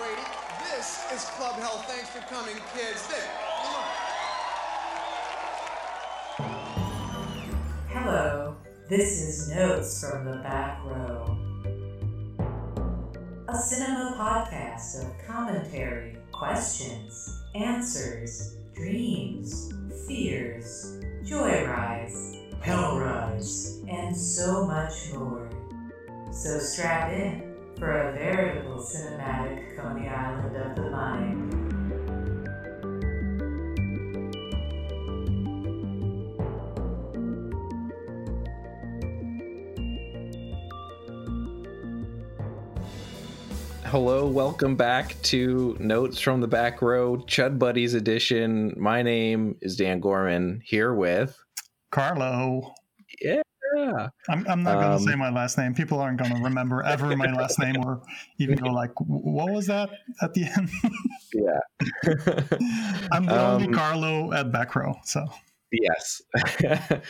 Brady. This is Club Health. Thanks for coming, kids. Hello, this is Notes from the Back Row. A cinema podcast of commentary, questions, answers, dreams, fears, joyrides, hell rides, and so much more. So strap in for a veritable cinematic Coney Island of the mind. Hello, welcome back to Notes from the Back Row, Chud Buddies edition. My name is Dan Gorman, here with Carlo. Yeah. I'm, I'm not going to Um, say my last name. People aren't going to remember ever my last name or even go like, what was that at the end? Yeah. I'm the only Um, Carlo at back row. So yes.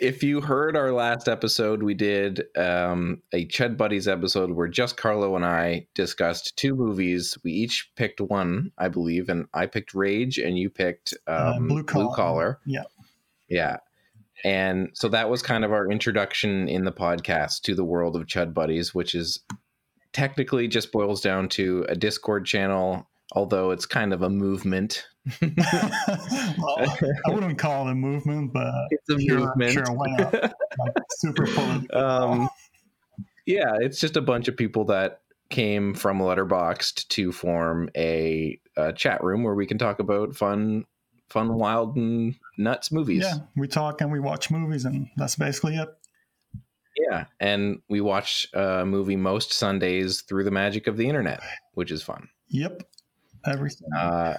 if you heard our last episode, we did um, a Chud Buddies episode where just Carlo and I discussed two movies. We each picked one, I believe, and I picked Rage and you picked uh, um, blue collar. Collar. Yeah. Yeah. And so that was kind of our introduction in the podcast to the world of Chud Buddies, which is technically just boils down to a Discord channel, although it's kind of a movement. well, I wouldn't call it a movement, but It's a Sure, movement. sure, why not? like super political. um, yeah, it's just a bunch of people that came from Letterboxd to form a, a chat room where we can talk about fun, fun, wild, and nuts movies. yeah, we talk and we watch movies, and that's basically it. Yeah, and we watch a movie most Sundays through the magic of the internet, which is fun. Yep. Everything. Uh,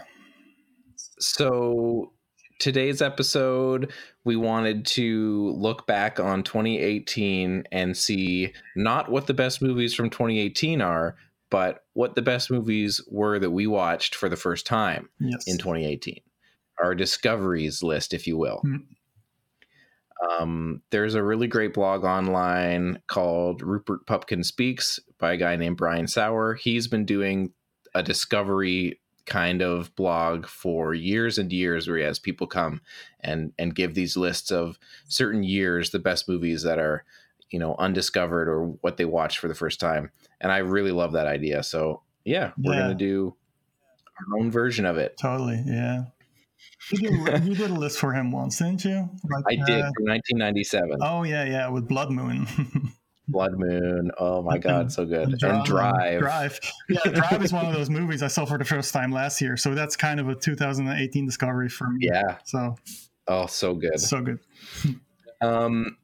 so today's episode, we wanted to look back on 2018 and see not what the best movies from 2018 are, but what the best movies were that we watched for the first time yes. in 2018. Our discoveries list, if you will. Mhm. Um, there's a really great blog online called Rupert Pupkin Speaks by a guy named Brian Saur. He's been doing a discovery kind of blog for years and years where he has people come and and give these lists of certain years the best movies that are you know undiscovered or what they watched for the first time and i really love that idea so yeah we're Yeah. gonna do our own version of it Totally. Yeah. You did, you did a list for him once, didn't you? Like, i did uh, from 1997 oh yeah, yeah, with Blood Moon. blood moon oh my god so good and Drama. drive Drive. Yeah, Drive is one of those movies I saw for the first time last year. So that's kind of a 2018 discovery for me. yeah So oh so good so good. Um,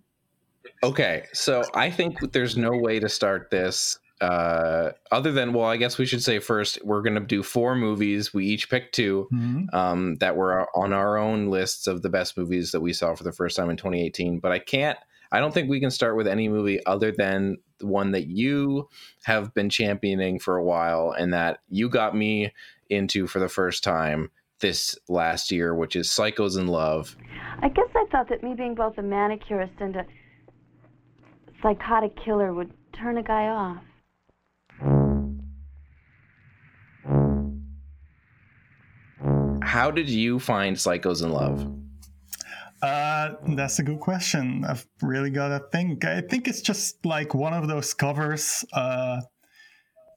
okay, so I think there's no way to start this uh, other than well, I guess we should say first we're going to do four movies. We each pick two Mhm. um, that were on our own lists of the best movies that we saw for the first time in 2018. But I can't. I don't think we can start with any movie other than the one that you have been championing for a while and that you got me into for the first time this last year, which is Psychos in Love. I guess I thought that me being both a manicurist and a psychotic killer would turn a guy off. How did you find Psychos in Love? Uh, that's a good question. I've really got to think. I think it's just like one of those covers. Uh,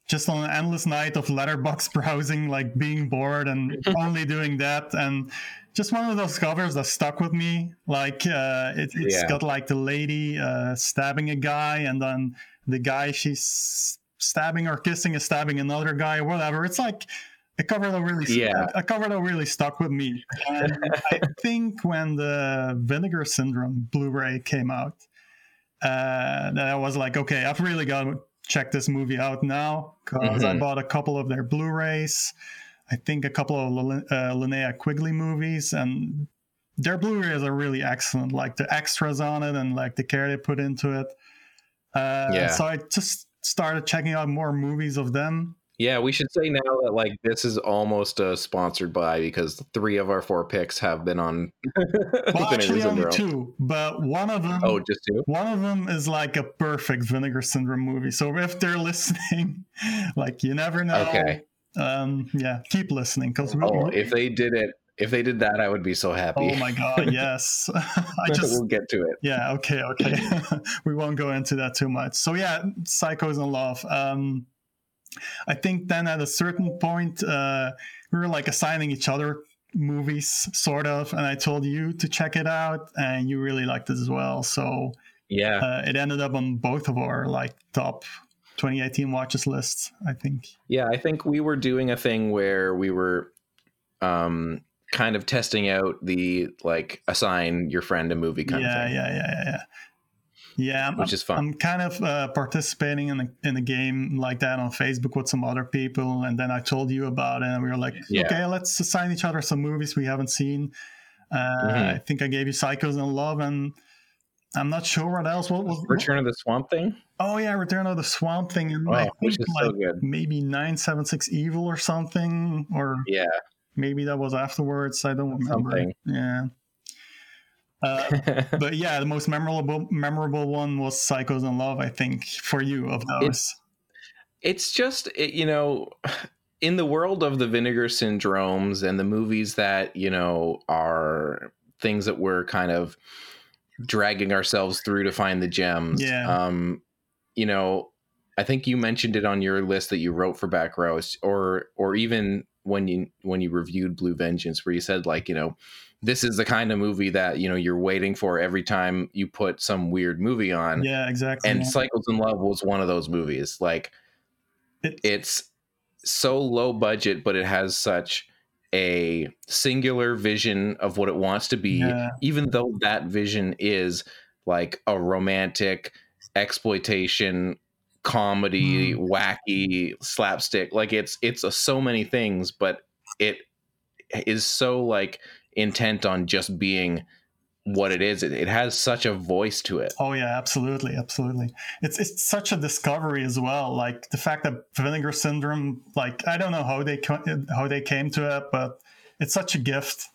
just on an endless night of Letterboxd browsing, like being bored and only doing that, and just one of those covers that stuck with me. Like uh, it, it's Yeah. got like the lady uh, stabbing a guy, and then the guy she's stabbing or kissing is stabbing another guy, or whatever. It's like a cover that really, Yeah. a cover that really stuck with me. And I think when the Vinegar Syndrome Blu-ray came out, uh, that I was like, okay, I've really got to check this movie out now because I Mhm. bought a couple of their Blu-rays. I think a couple of Lin- uh, Linnea Quigley movies, and their Blu-rays are really excellent. Like the extras on it and like the care they put into it. Uh, Yeah. So I just started checking out more movies of them. Yeah, we should say now that like this is almost a sponsored by because three of our four picks have been on. Well, actually, only two, but one of them. Oh, just two. One of them is like a perfect Vinegar Syndrome movie. So if they're listening, like you never know. Okay. Um, yeah, keep listening because Oh, if they did it, if they did that, I would be so happy. Oh my god, yes. I just we'll get to it. yeah, okay, okay. we won't go into that too much. So yeah, Psychos in Love. Um I think then at a certain point uh we were like assigning each other movies sort of and I told you to check it out and you really liked it as well. So Yeah, uh, it ended up on both of our like top 2018 watches lists, I think. yeah. I think we were doing a thing where we were, um, kind of testing out the like assign your friend a movie kind yeah, of thing, yeah, yeah, yeah, yeah. Yeah, I'm, which is fun. I'm kind of uh, participating in a, in a game like that on Facebook with some other people, and then I told you about it, and we were like, Yeah. okay, let's assign each other some movies we haven't seen. Uh, Mhm. I think I gave you Psychos in Love, and I'm not sure what else. What was? Return of the Swamp Thing. Oh yeah, Return of the Swamp Thing, and Oh, I which is so good. maybe nine seven six Evil or something, or Yeah, maybe that was afterwards. I don't remember. Something. Yeah. Uh, but yeah, the most memorable memorable one was Psychos in Love, I think, for you of those. It's- it's just it, you know in the world of the vinegar syndromes and the movies that you know are things that we're kind of dragging ourselves through to find the gems Yeah. um you know i think you mentioned it on your list that you wrote for back rows or or even when you when you reviewed blue vengeance where you said like you know this is the kind of movie that you know you're waiting for every time you put some weird movie on yeah, exactly. and yeah. Psychos in Love was one of those movies. Like It- it's so low budget, but it has such a singular vision of what it wants to be, Yeah. even though that vision is like a romantic exploitation comedy, Mm. wacky slapstick. Like it's it's a, so many things, but it is so like intent on just being what it is. It, it has such a voice to it. Oh yeah, absolutely, absolutely. It's it's such a discovery as well. Like the fact that Vinegar Syndrome, like I don't know how they how they came to it, but it's such a gift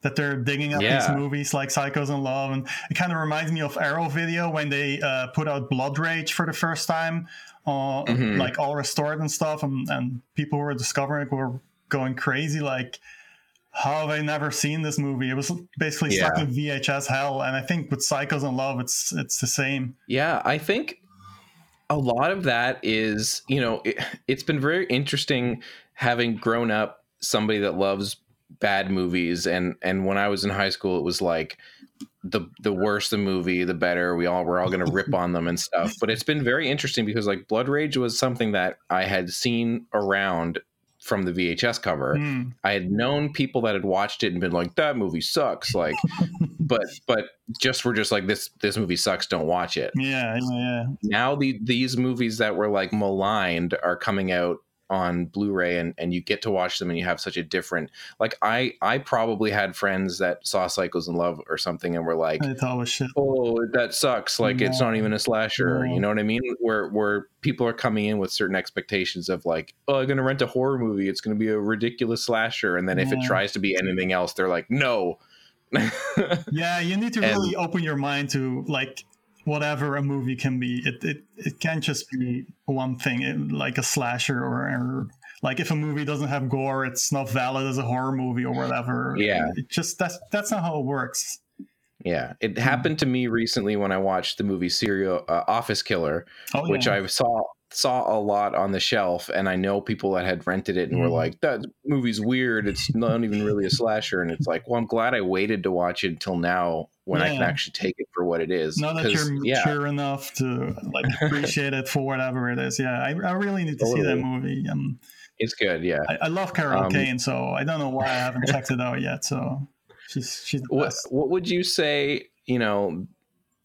that they're digging up these movies like Psychos in Love, and it kind of reminds me of Arrow Video when they uh, put out Blood Rage for the first time, uh, Mhm. like all restored and stuff, and and people who were discovering it were going crazy, like. How have I never seen this movie? It was basically stuck Yeah. in VHS hell, and I think with Psychos in Love, it's it's the same. Yeah, I think a lot of that is, you know, it, it's been very interesting having grown up somebody that loves bad movies and and when I was in high school it was like the the worse the movie the better we all we're all going to rip on them and stuff but it's been very interesting because like Blood Rage was something that I had seen around from the VHS cover Hmm. I had known people that had watched it and been like, "That movie sucks." Like, but but just were just like, "This this movie sucks. Don't watch it." Yeah, yeah, yeah. Now the these movies that were like maligned are coming out on Blu-ray and and you get to watch them and you have such a different like I I probably had friends that saw Psychos in Love or something and were like I thought it was shit. oh that sucks. Like it's not even a slasher. No. you know what i mean? Where where people are coming in with certain expectations of like oh i'm gonna rent a horror movie. It's gonna be a ridiculous slasher. And then if it tries to be anything else they're like no. Yeah, you need to And- really open your mind to like whatever a movie can be. It it, it can't just be one thing, it- like a slasher or, or like if a movie doesn't have gore, it's not valid as a horror movie or whatever. Yeah. it just that's that's not how it works. yeah it happened to me recently when i watched the movie serial uh, office killer Oh, which yeah. i saw saw a lot on the shelf and i know people that had rented it and were Mhm. like that movie's weird it's not even really a slasher and it's like well i'm glad i waited to watch it until now when i can actually take it for what it is now that you're yeah mature enough to like appreciate it for whatever it is. Yeah, I, I really need to see that movie. Um, it's good yeah I, I love Carol Um, Kane, so I don't know why I haven't checked it out yet. So she's she's what what would you say you know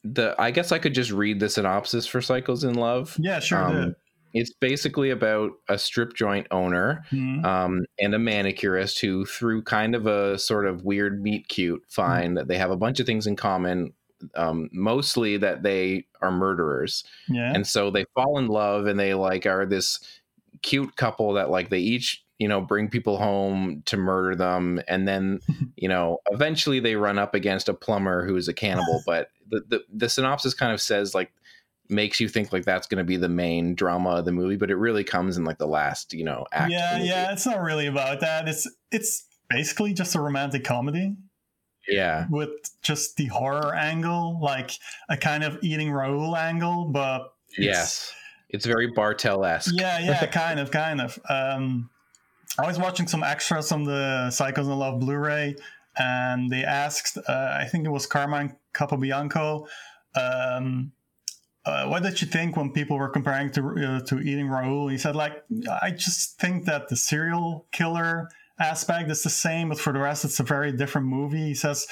the i guess i could just read the synopsis for psychos in love Yeah, sure. Um, it's basically about a strip joint owner Mhm. um, and a manicurist who, through kind of a sort of weird meet cute, find that they have a bunch of things in common. Um, mostly that they are murderers, Yeah. and so they fall in love, and they like are this cute couple that like they each you know bring people home to murder them and then you know eventually they run up against a plumber who is a cannibal but the the, the synopsis kind of says like makes you think like that's going to be the main drama of the movie but it really comes in like the last you know act yeah, yeah. It's not really about that. It's it's basically just a romantic comedy yeah with just the horror angle, like a kind of eating Raoul angle, but it's- yes it's very bartel-esque yeah, yeah, kind of, kind of. Um, I was watching some extras on the Psychos in Love Blu-ray, and they asked, uh, I think it was Carmine Capobianco, um, uh, what did you think when people were comparing to uh, to Eating Raoul? He said, like, I just think that the serial killer aspect is the same, but for the rest, it's a very different movie. He says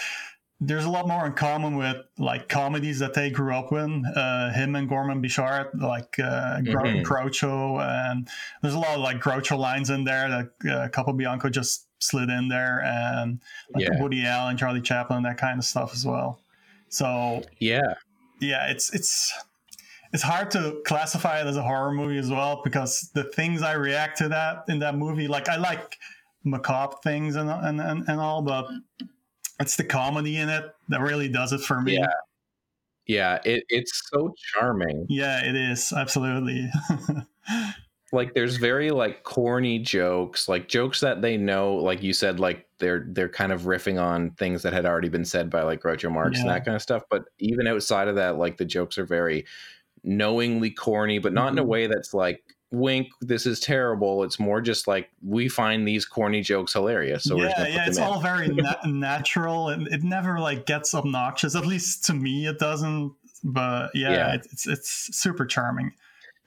there's a lot more in common with like comedies that they grew up with. Uh, him and Gorman Bechard, like uh, Mhm. Groucho, and there's a lot of like Groucho lines in there that uh, Capobianco just slid in there, and like Yeah. Woody Allen, Charlie Chaplin, that kind of stuff as well. So yeah yeah, it's it's it's hard to classify it as a horror movie as well because the things I react to that in that movie, like I like macabre things and and and, and all, but it's the comedy in it that really does it for me. Yeah. yeah it, it's so charming Yeah, it is absolutely. like there's very like corny jokes like jokes that they know like you said like they're they're kind of riffing on things that had already been said by like Groucho Marx and that kind of stuff but even outside of that like the jokes are very knowingly corny but not in a Mhm. way that's like wink this is terrible it's more just like we find these corny jokes hilarious so we're yeah, yeah, it's in all very na- natural and it never like gets obnoxious. At least to me, it doesn't. But yeah, Yeah. It, it's it's super charming.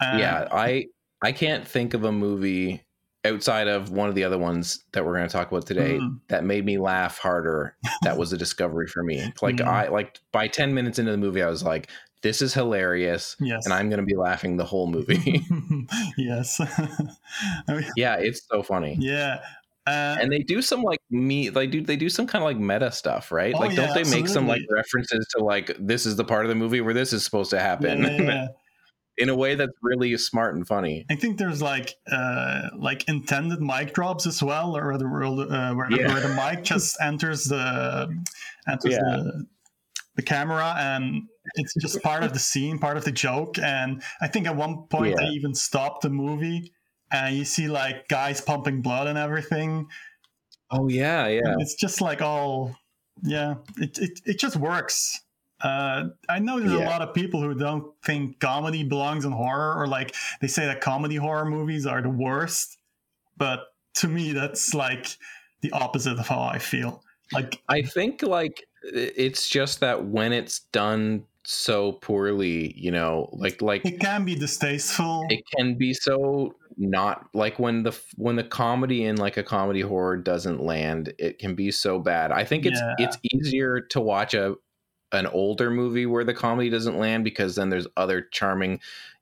Uh, yeah i i can't think of a movie outside of one of the other ones that we're going to talk about today Mhm. that made me laugh harder that was a discovery for me like Mhm. i like by 10 minutes into the movie i was like this is hilarious Yes. and i'm going to be laughing the whole movie yes. I mean, yeah it's so funny yeah. Uh, and they do some like me they do they do some kind of like meta stuff right Oh, like don't they make some like references to like this is the part of the movie where this is supposed to happen yeah, yeah. in a way that's really smart and funny I think there's like uh, like intended mic drops as well, or the uh, where, the, Yeah. where the mic just enters the enters Yeah. the, the camera, and it's just part of the scene, part of the joke. And I think at one point Yeah. they even stopped the movie, and you see like guys pumping blood and everything. oh yeah yeah It's just like all, yeah, it it, it just works. Uh, I know there's a lot of people who don't think comedy belongs in horror, or like they say that comedy horror movies are the worst. But to me, that's like the opposite of how I feel. Like, I think like it's just that when it's done so poorly, you know, like like it can be distasteful. it can be so not like when the when the comedy in like a comedy horror doesn't land, it can be so bad. I think it's Yeah. it's easier to watch a an older movie where the comedy doesn't land because then there's other charming,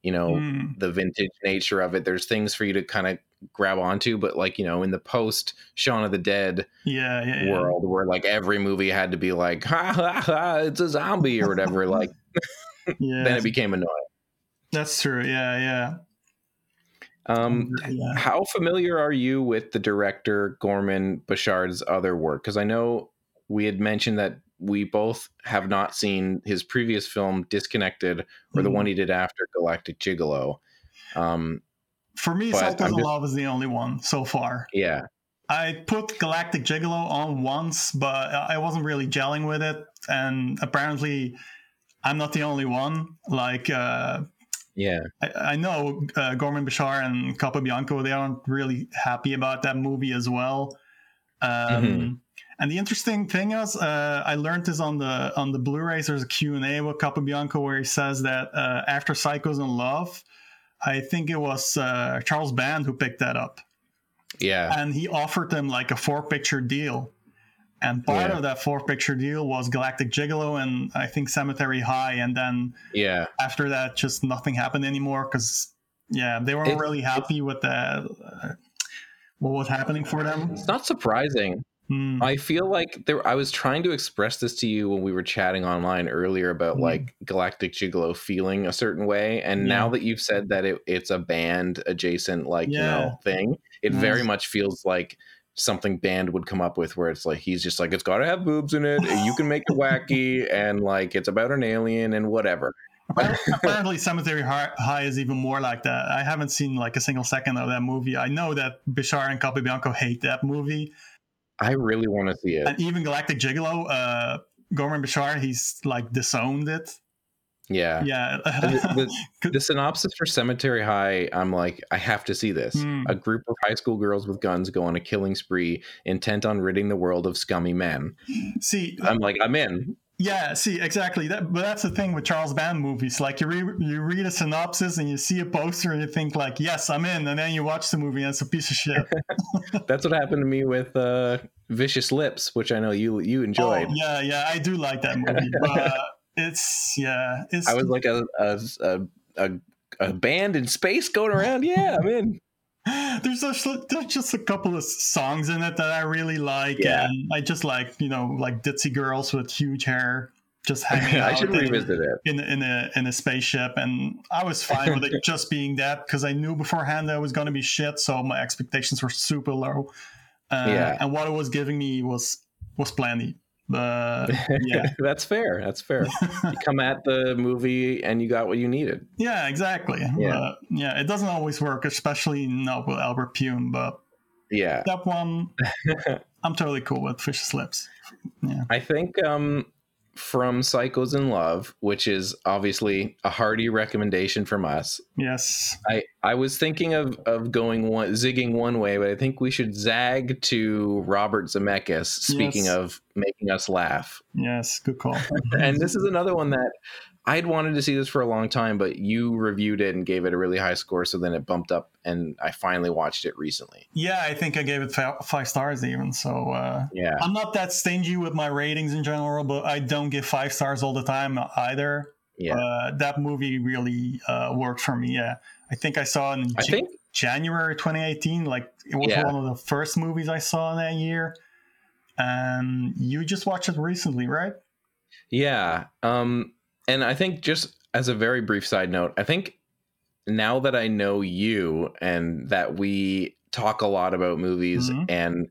you know, Mm, the vintage nature of it. There's things for you to kind of grab onto, but like, you know, in the post Shaun of the Dead, yeah, yeah, yeah. world where like every movie had to be like ha ha ha it's a zombie or whatever like yeah. then it became annoying that's true. Yeah, yeah. um yeah. how familiar are you with the director gorman Bechard's other work because i know we had mentioned that we both have not seen his previous film disconnected or the Mhm. one he did after galactic gigolo um For me, Salt of Love is the only one so far. yeah I put Galactic Gigolo on once, but I wasn't really gelling with it. And apparently, I'm not the only one. Like, uh, yeah I, I know uh, Gorman Bechard and Capobianco, they aren't really happy about that movie as well. Um, Mhm. And the interesting thing is, uh, I learned this on the on the Blu-rays. There's a Q&A with Capobianco where he says that uh, after Psychos in Love, I think it was uh, Charles Band who picked that up. Yeah. And he offered them like a four picture deal. And part Yeah. of that four picture deal was galactic gigolo and i think cemetery high. And then yeah. after that just nothing happened anymore because yeah they weren't It's- really happy with the uh, what was happening for them. It's not surprising Hmm. I feel like there. I was trying to express this to you when we were chatting online earlier about Mm. like Galactic Gigolo feeling a certain way, and now that you've said that it, it's a band adjacent like you know thing, it Yes. very much feels like something band would come up with where it's like he's just like it's got to have boobs in it you can make it wacky and like it's about an alien and whatever Appar- Apparently, Cemetery Hi- High is even more like that. I haven't seen like a single second of that movie. I know that Bechard and Capobianco hate that movie, i really want to see it and even Galactic Gigolo, uh, Gorman Bechard, he's like disowned it. yeah Yeah, the, the, the synopsis for Cemetery High, I'm like, I have to see this. Hmm. A group of high school girls with guns go on a killing spree, intent on ridding the world of scummy men. see, I'm like, I'm in. Yeah, see, exactly. That, but that's the thing with Charles Band movies. Like you re- you read a synopsis and you see a poster and you think like, "Yes, I'm in," and then you watch the movie and it's a piece of shit. That's what happened to me with uh, Vicious Lips, which I know you you enjoyed. Oh, yeah, yeah, I do like that movie, but it's yeah, it's I was like a a, a a a band in space going around. Yeah, I'm in. there's just there's just a couple of songs in it that I really like, Yeah. and I just like you know like ditzy girls with huge hair just hanging out I should in- revisit it. in in a in a spaceship, and I was fine with it just being that because I knew beforehand that it was going to be shit, so my expectations were super low. Uh, Yeah. and what it was giving me was was plenty. But yeah, That's fair. That's fair. you come at the movie and you got what you needed. yeah, exactly. Yeah. But, yeah, it doesn't always work, especially not with Albert Pyun. But Yeah. that one, I'm totally cool with Vicious Lips. Yeah, I think um, from Psychos in Love, which is obviously a hearty recommendation from us. yes, I, I was thinking of, of going one zigging one way, but I think we should zag to Robert Zemeckis. Speaking Yes. of making us laugh, yes, good call. and this is another one that I'd wanted to see this for a long time, but you reviewed it and gave it a really high score, so then it bumped up, and I finally watched it recently. yeah, I think I gave it five stars even. So uh, Yeah, I'm not that stingy with my ratings in general, but I don't give five stars all the time either. yeah. Uh, that movie really uh, worked for me. Yeah, I think I saw it in I think January 2018. Like it was Yeah. one of the first movies I saw that year. And you just watched it recently, right? Yeah. Um, and I think just as a very brief side note, I think now that I know you and that we talk a lot about movies Mhm. and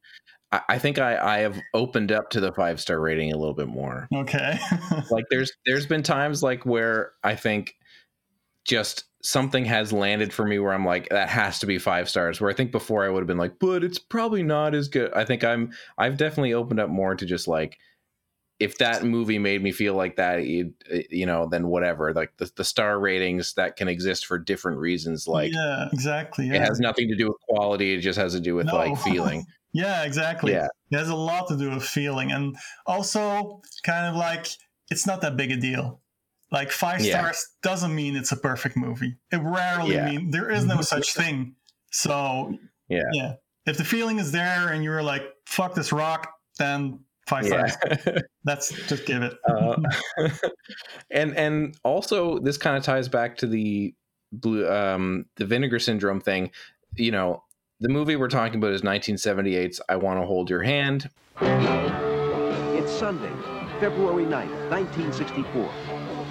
I, I think I, I have opened up to the five star rating a little bit more. Okay. Like there's there's been times like where I think just something has landed for me where I'm like, that has to be five stars. Where I think before I would have been like, but it's probably not as good. I think I'm I've definitely opened up more to just like if that movie made me feel like that, you, eh, you know, then whatever. Like the, the star ratings that can exist for different reasons. Like yeah, exactly. it has nothing to do with quality. It just has to do with No. like feeling. yeah, exactly. Yeah. It has a lot to do with feeling. And also, kind of like, it's not that big a deal. Like, five Yeah. stars doesn't mean it's a perfect movie. It rarely Yeah. means there is mm-hmm. no such thing. So, Yeah. yeah. If the feeling is there and you're like, fuck this rock, then five stars. Yeah. That's just give it. uh, and and also this kind of ties back to the blue um the vinegar syndrome thing you know the movie we're talking about is 1978's i want to hold your hand It's Sunday, February 9th, 1964.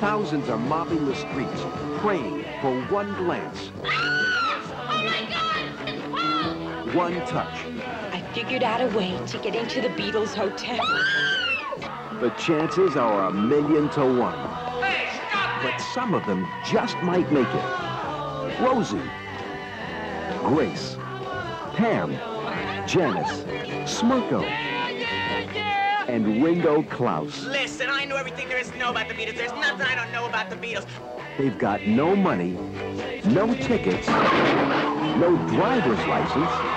Thousands are mobbing the streets, praying for one glance, one touch. I figured out a way to get into the Beatles Hotel. The chances are a million to one. But some of them just might make it. Rosie, Grace, Pam, Janice, Smirko, and Ringo Klaus. Listen, I know everything there is to know about the Beatles. There's nothing I don't know about the Beatles. They've got no money, no tickets, no driver's license, and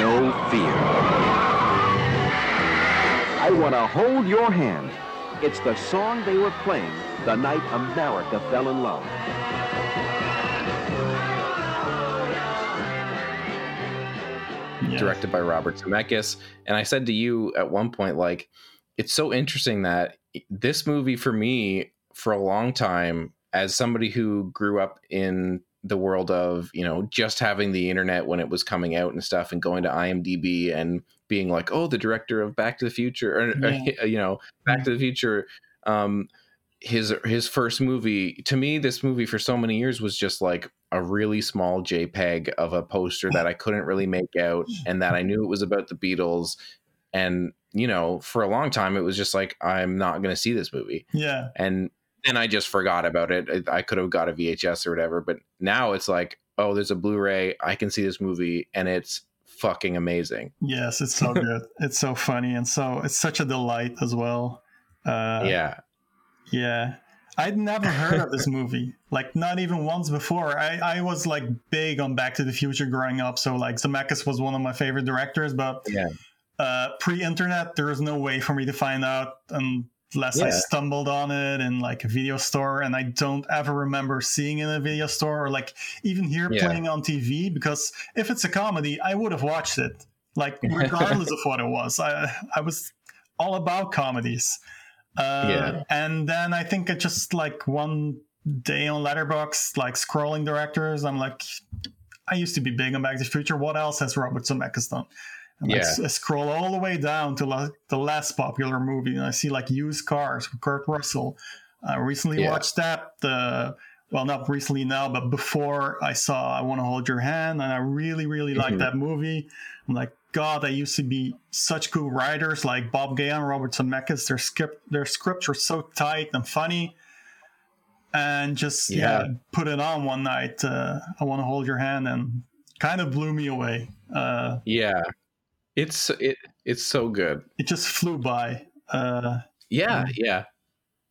no fear. I want to hold your hand. It's the song they were playing the night America fell in love. Yeah. directed by robert zemeckis and i said to you at one point like it's so interesting that this movie for me for a long time as somebody who grew up in the world of you know just having the internet when it was coming out and stuff and going to imdb and being like oh the director of back to the future or Yeah. you know back to the future um his his first movie to me this movie for so many years was just like a really small jpeg of a poster that i couldn't really make out and that i knew it was about the beatles and you know for a long time it was just like i'm not going to see this movie Yeah. and then I just forgot about it. I, I could have got a VHS or whatever, but now it's like, oh, there's a Blu-ray. I can see this movie, and it's fucking amazing. Yes, it's so good. it's so funny and so it's such a delight as well. Uh, yeah, Yeah. I'd never heard of this movie, like not even once before. I, I was like big on Back to the Future growing up, so like Zemeckis was one of my favorite directors, but yeah, uh, pre-internet, there was no way for me to find out unless I Yeah. stumbled on it in like a video store, and I don't ever remember seeing it in a video store or like even here Yeah. playing on TV. Because if it's a comedy, I would have watched it, like regardless of what it was. I I was all about comedies. Uh, Yeah. And then I think it just like one day on Letterboxd, like scrolling directors, I'm like, I used to be big on Back to the Future. What else has Robert Zemeckis done? And Yeah. s- I scroll all the way down to la- the last popular movie, and I see like Used Cars with Kurt Russell. I recently Yeah. watched that. The well, not recently now, but before I saw I Want to Hold Your Hand, and I really, really Mhm. liked that movie. I'm like, God, I used to be such cool writers like Bob Gale and Robert Zemeckis. Their script, their scripts were so tight and funny, and just yeah, Yeah. put it on one night. Uh, I Want to Hold Your Hand, and kind of blew me away. Uh, yeah. It's it. It's so good. it just flew by. Uh, Yeah, yeah.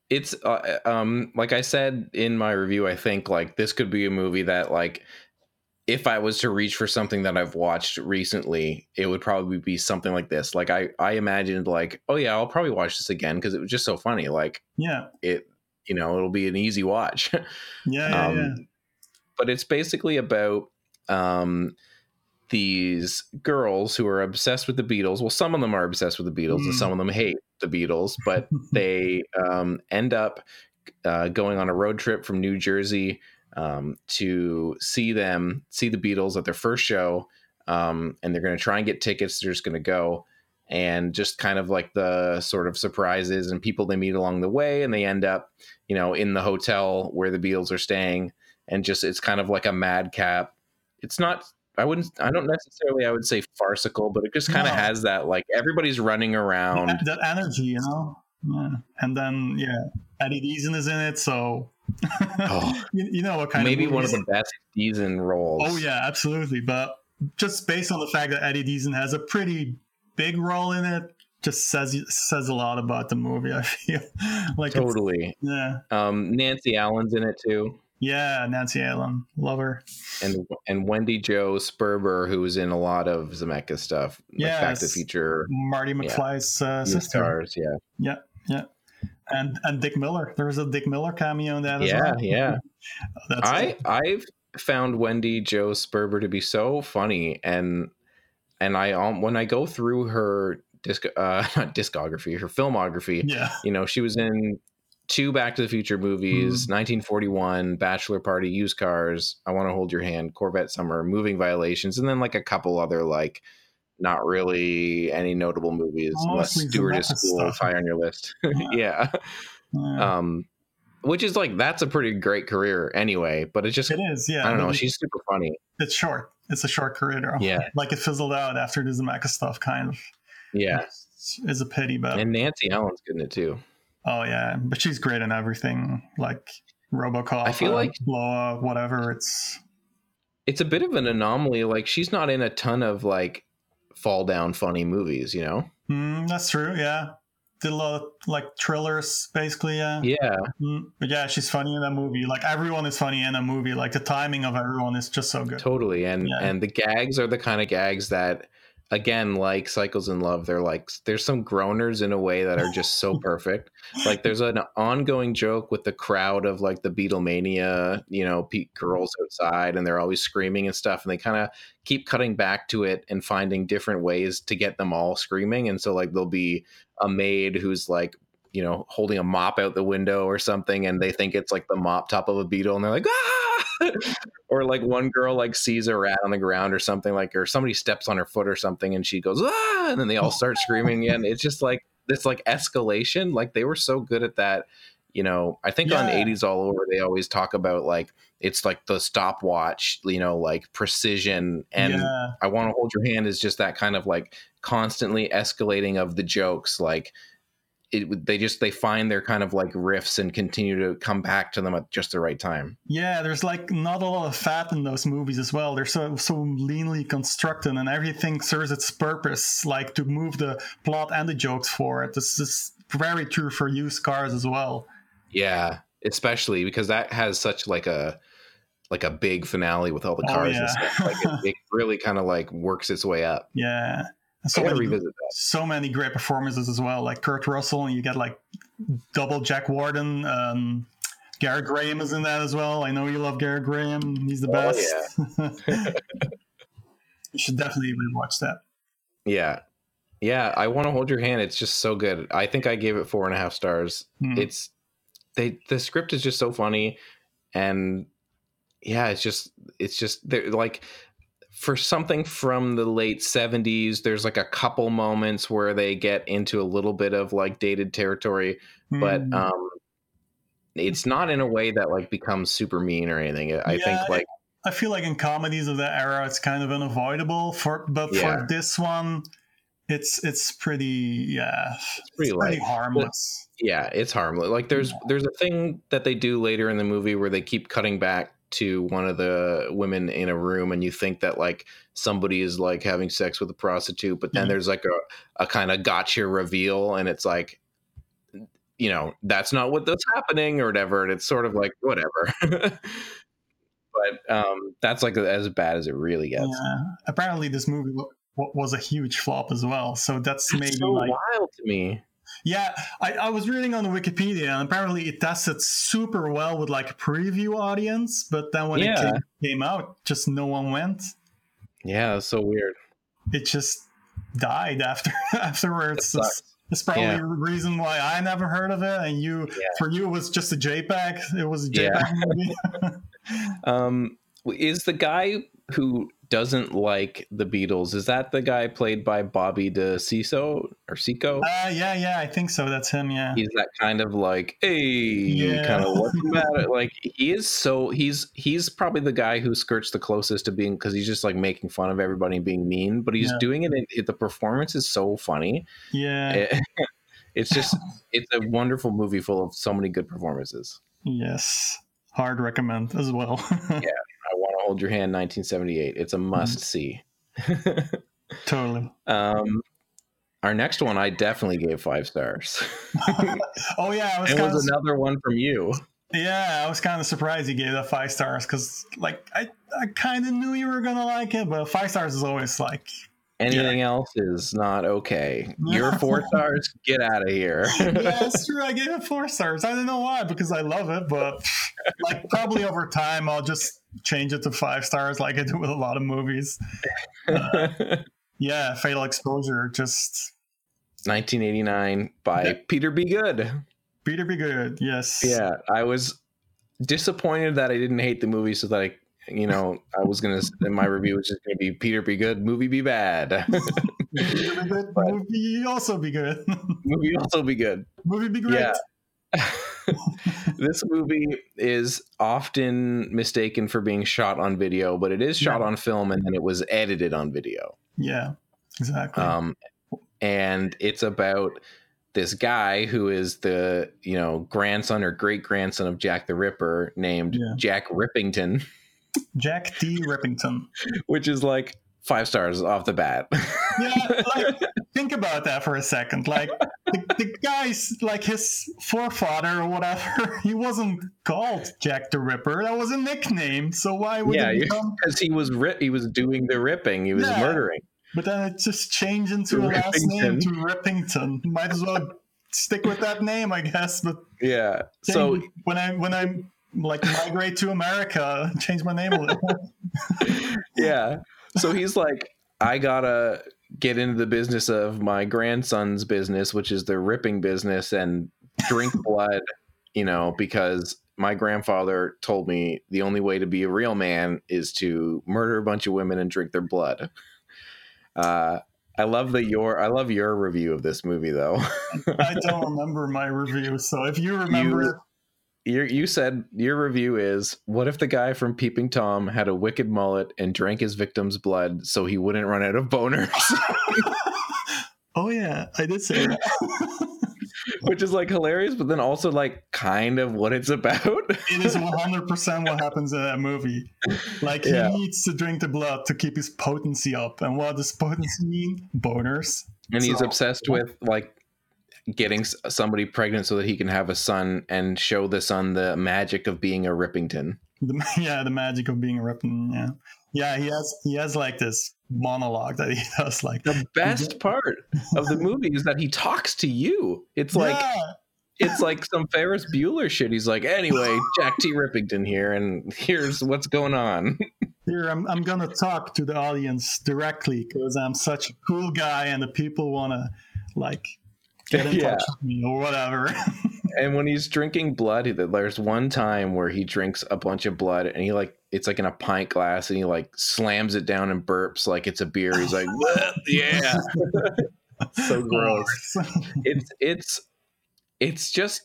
It's uh, um like I said in my review. I think like this could be a movie that like if I was to reach for something that I've watched recently, it would probably be something like this. Like I I imagined like oh yeah, I'll probably watch this again because it was just so funny. Like yeah, it you know it'll be an easy watch. yeah, yeah, um, yeah. but it's basically about um, these girls who are obsessed with the Beatles. Well, some of them are obsessed with the Beatles, and Mm. some of them hate the Beatles. But they um, end up uh, going on a road trip from New Jersey um, to see them see the Beatles at their first show, um, and they're going to try and get tickets. They're just going to go. And just kind of like the sort of surprises and people they meet along the way, and they end up, you know, in the hotel where the Beatles are staying, and just it's kind of like a madcap. It's not. I wouldn't. I don't necessarily. I would say farcical, but it just kind of No. has that like everybody's running around. that, that energy, you know. Yeah. And then yeah, Eddie Deezen is in it, so Oh. you, you know what kind Maybe of maybe one of the best Deezen roles. Oh yeah, absolutely. But just based on the fact that Eddie Deezen has a pretty big role in it, just says says a lot about the movie. I feel like totally. yeah, Um, Nancy Allen's in it too, yeah. Nancy Allen, love her. and and Wendy Jo Sperber, who's in a lot of Zemeckis stuff, like Back to. Future, Marty McFly's uh, sister. Stars. Yeah, Yeah, yeah. And and Dick Miller. There was a Dick Miller cameo in that as well. yeah. That's I I've found Wendy Jo Sperber to be so funny and and I um when I go through her disc uh not discography her filmography yeah. you know she was in two Back to the Future movies Mm. 1941 Bachelor Party Used Cars I Want to Hold Your Hand Corvette Summer Moving Violations and then like a couple other like not really any notable movies unless Stewardess School stuff. high on your list Yeah. yeah Yeah. um which is like that's a pretty great career anyway but it's just it is, yeah. I don't know. She's super funny. It's short. It's a short career, though. Yeah. Like it fizzled out after the Zemeckis stuff, kind of. Yeah. It's, it's a pity, but And Nancy Allen's good in it too. Oh yeah, but she's great in everything, like RoboCop. I feel uh, like- Up, whatever. It's It's a bit of an anomaly. Like she's not in a ton of like fall down funny movies, you know? mm, that's true. Yeah, did a lot of like thrillers, basically. Yeah. Yeah. Mm, but yeah, she's funny in that movie. Like everyone is funny in a movie. Like the timing of everyone is just so good. Totally. And Yeah. and the gags are the kind of gags that again, like Psychos in Love, they're like there's some groaners in a way that are just so perfect. Like there's an ongoing joke with the crowd of like the Beatlemania, you know, Pete mm-hmm. girls outside and they're always screaming and stuff. And they kind of keep cutting back to it and finding different ways to get them all screaming. And so like there'll be a maid who's like you know holding a mop out the window or something and they think it's like the mop top of a Beatle and they're like ah! Or like one girl like sees a rat on the ground or something like or somebody steps on her foot or something and she goes ah! And then they all start screaming and it's just like this like escalation like they were so good at that you know i think on 80s all over they always talk about like it's like the stopwatch you know like precision and yeah, I want to hold your hand is just that kind of like constantly escalating of the jokes. Like it, they just they find their kind of like riffs and continue to come back to them at just the right time. yeah. There's like not a lot of fat in those movies as well. They're so so leanly constructed, and everything serves its purpose, like to move the plot and the jokes forward. This is very true for used cars as well. Yeah, especially because that has such like a like a big finale with all the Oh, cars and yeah. stuff. Like it, it really kind of like works its way up. Yeah. And so many, revisit that. so many great performances as well, like Kurt Russell, and you get like double Jack Warden. Um, Gerrit Graham is in that as well. I know you love Gerrit Graham; he's the Oh, best. you should definitely rewatch that. Yeah. Yeah, I want to hold your hand. It's just so good. I think I gave it four and a half stars. Hmm. It's they the script is just so funny, and yeah, it's just it's just they're like for something from the late seventies. There's like a couple moments where they get into a little bit of like dated territory, but Hmm. um, it's not in a way that like becomes super mean or anything. I Yeah, think like I feel like in comedies of that era, it's kind of unavoidable. For but Yeah. for this one, it's it's pretty yeah, it's pretty light. harmless. yeah it's harmless like there's there's a thing that they do later in the movie where they keep cutting back to one of the women in a room and you think that like somebody is like having sex with a prostitute but then Mhm. there's like a, a kind of gotcha reveal and it's like you know that's not what that's happening or whatever and it's sort of like whatever but um that's like as bad as it really gets Yeah. Apparently, this movie wa- wa- was a huge flop as well. So that's maybe so like wild to me Yeah, I, I was reading on Wikipedia, and apparently it tested super well with like a preview audience, but then when it came, came out, just no one went. yeah so weird It just died after afterwards. It It's, it's probably Yeah. the reason why I never heard of it, and you Yeah. for you it was just a JPEG. It was a Yeah. JPEG movie. Um, is the guy who doesn't like the Beatles? Is that the guy played by Bobby DeCiso or Cico? uh, yeah, yeah, I think so. That's him. Yeah, He's that kind of like, hey, Yeah. kind of what's the matter? Like he is so he's he's probably the guy who skirts the closest to being because he's just like making fun of everybody and being mean, but he's Yeah. doing it. In, the performance is so funny. yeah, It- it's just it's a wonderful movie full of so many good performances. yes. Hard recommend as well. To hold your hand. 1978. It's a must see. totally. Um, our next one, I definitely gave five stars. Oh yeah, was it was of another one from you. Yeah, I was kind of surprised you gave that five stars because, like, I, I kind of knew you were gonna like it, but five stars is always like, Anything else is not okay. Your four stars, get out of here. yeah, it's true. I gave it four stars. I don't know why because I love it, but like probably over time I'll just change it to five stars, like I do with a lot of movies. Yeah, Fatal Exposure, just 1989 by Yeah. Peter B. Good. Peter be good. Yes. Yeah, I was disappointed that I didn't hate the movie, so that I, you know, I was gonna. My review was just gonna be Peter be good, movie be bad, good. Movie also be good. movie also be good. movie be great. Yeah. this movie is often mistaken for being shot on video, but it is shot Yeah. on film and then it was edited on video. Yeah, exactly. Um, and it's about this guy who is the you know grandson or great grandson of Jack the Ripper, named Yeah. Jack Rippington, Jack D. Rippington. which is like five stars off the bat. yeah, like think about that for a second. Like the, the guy's like his forefather or whatever, he wasn't called Jack the Ripper. That was a nickname. So why would yeah, because he was rip, he was doing the ripping, he was Yeah. murdering. But then it just changed into a last name to Rippington. Might as well stick with that name, I guess. But Yeah, so when I when I like migrate to America, change my name a little. yeah. So he's like, I gotta get into the business of my grandson's business, which is the ripping business, and drink blood, you know, because my grandfather told me the only way to be a real man is to murder a bunch of women and drink their blood. Uh, I love the your I love your review of this movie though. I don't remember my review, so if you remember, you, you said your review is what if the guy from Peeping Tom had a wicked mullet and drank his victim's blood so he wouldn't run out of boners? oh yeah, I did say that. Which is like hilarious, but then also like kind of what it's about. it is 100% what happens in that movie. Like he Yeah. needs to drink the blood to keep his potency up. And what does potency mean? Boners. and he's obsessed with like getting somebody pregnant so that he can have a son and show the son the magic of being a Rippington. The, yeah, the magic of being a Rippington. Yeah, yeah. He has he has like this monologue that he does. Like The best part of the movie is that he talks to you. It's like yeah, it's like some Ferris Bueller shit. He's like, anyway, Jack T. Rippington here, and here's what's going on. here I'm I'm gonna talk to the audience directly because I'm such a cool guy and the people want to like get in Yeah. touch with me or whatever. and when he's drinking blood, there's one time where he drinks a bunch of blood, and he like it's like in a pint glass, and he like slams it down and burps like it's a beer. He's like, yeah, so gross. it's it's it's just